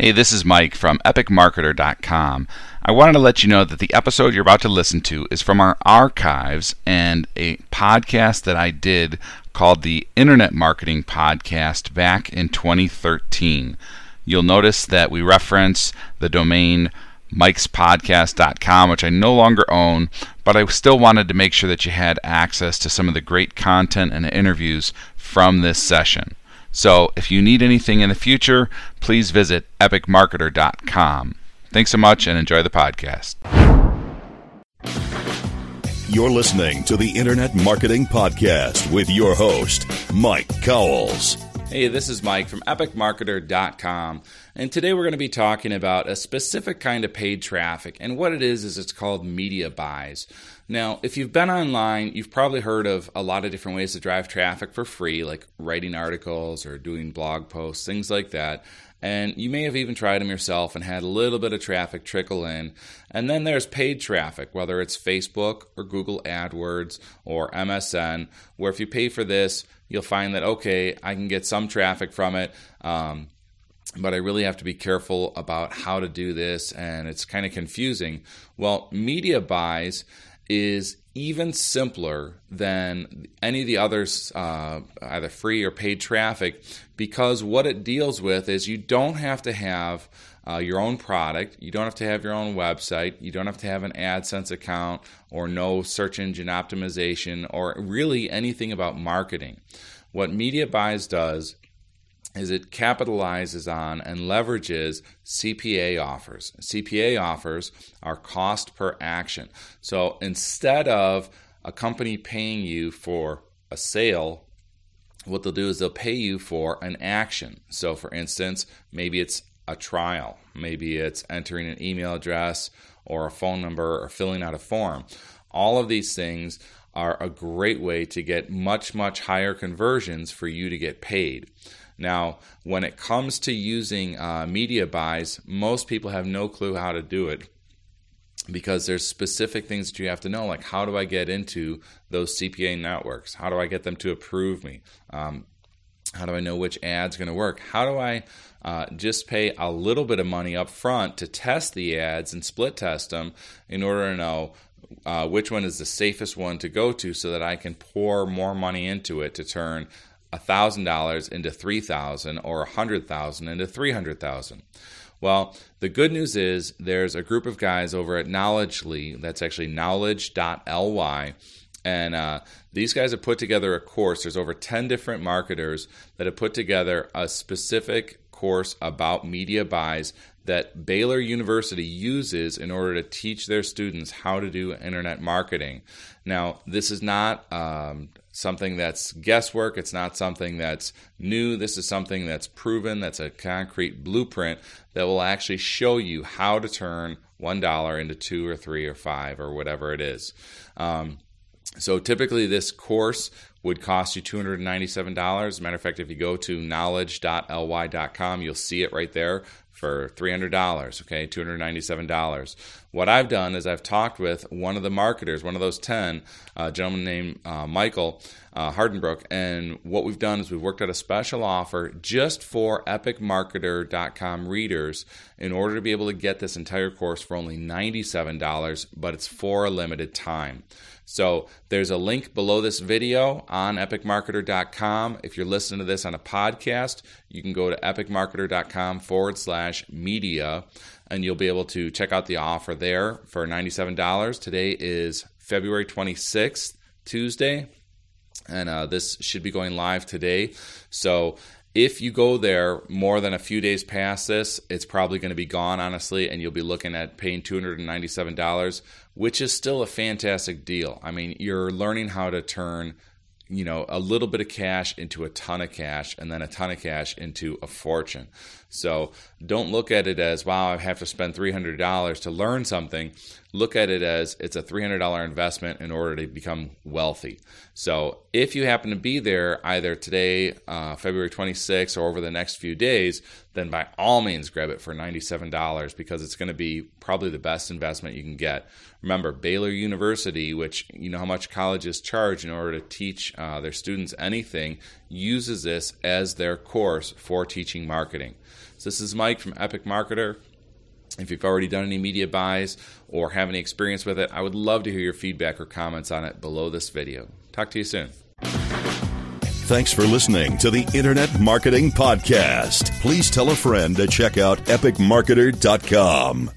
Hey, this is Mike from epicmarketer.com. I wanted to let you know that the episode you're about to listen to is from our archives and a podcast that I did called the Internet Marketing Podcast back in 2013. You'll notice that we reference the domain mikespodcast.com, which I no longer own, but I still wanted to make sure that you had access to some of the great content and interviews from this session. So if you need anything in the future, please visit epicmarketer.com. Thanks so much and enjoy the podcast. You're listening to the Internet Marketing Podcast with your host, Mike Cowles. Hey, this is Mike from epicmarketer.com, and today we're going to be talking about a specific kind of paid traffic. And what it is, is it's called media buys. Now, if you've been online, you've probably heard of a lot of different ways to drive traffic for free, like writing articles or doing blog posts, things like that. And you may have even tried them yourself and had a little bit of traffic trickle in. And then there's paid traffic, whether it's Facebook or Google AdWords or MSN, where if you pay for this, you'll find that, okay, I can get some traffic from it. Um, but I really have to be careful about how to do this, and it's kind of confusing. Well, media buys is even simpler than any of the others, uh, either free or paid traffic, because what it deals with is you don't have to have uh, your own product, you don't have to have your own website, you don't have to have an AdSense account or no search engine optimization or really anything about marketing. What Media Buys does is it capitalizes on and leverages CPA offers. CPA offers are cost per action. So instead of a company paying you for a sale, what they'll do is they'll pay you for an action. So, for instance, maybe it's a trial, maybe it's entering an email address or a phone number or filling out a form. All of these things are a great way to get much, much higher conversions for you to get paid. Now, when it comes to using uh, media buys, most people have no clue how to do it because there's specific things that you have to know, like how do I get into those CPA networks? How do I get them to approve me? Um, how do I know which ad's going to work? How do I uh, just pay a little bit of money up front to test the ads and split test them in order to know uh, which one is the safest one to go to so that I can pour more money into it to turn $1,000 into 3000 or 100,000 into 300,000. Well, the good news is there's a group of guys over at Knowledgely, that's actually knowledge.ly, and uh, these guys have put together a course. There's over 10 different marketers that have put together a specific course about media buys that Baylor University uses in order to teach their students how to do internet marketing. Now, this is not um, something that's guesswork. It's not something that's new. This is something that's proven, that's a concrete blueprint that will actually show you how to turn $1 into two or three or five or whatever it is. Um, so typically, this course would cost you $297. As a matter of fact, if you go to knowledge.ly.com, you'll see it right there for $300, okay, $297. What I've done is I've talked with one of the marketers, one of those 10, a gentleman named uh, Michael uh, Hardenbrook, and what we've done is we've worked out a special offer just for epicmarketer.com readers in order to be able to get this entire course for only $97, but it's for a limited time. So there's a link below this video on epicmarketer.com. If you're listening to this on a podcast, you can go to epicmarketer.com forward slash media and you'll be able to check out the offer there for $97. Today is February 26th, Tuesday, and uh, this should be going live today. So if you go there more than a few days past this, it's probably going to be gone, honestly, and you'll be looking at paying $297, which is still a fantastic deal. I mean, you're learning how to turn you know a little bit of cash into a ton of cash and then a ton of cash into a fortune. So don't look at it as wow i have to spend $300 to learn something. Look at it as it's a $300 investment in order to become wealthy. So if you happen to be there either today uh, february 26th or over the next few days then by all means grab it for $97 because it's going to be probably the best investment you can get remember baylor university which you know how much colleges charge in order to teach uh, their students anything uses this as their course for teaching marketing So this is Mike from Epic Marketer. If you've already done any media buys or have any experience with it, I would love to hear your feedback or comments on it below this video. Talk to you soon. Thanks for listening to the Internet Marketing Podcast. Please tell a friend to check out epicmarketer.com.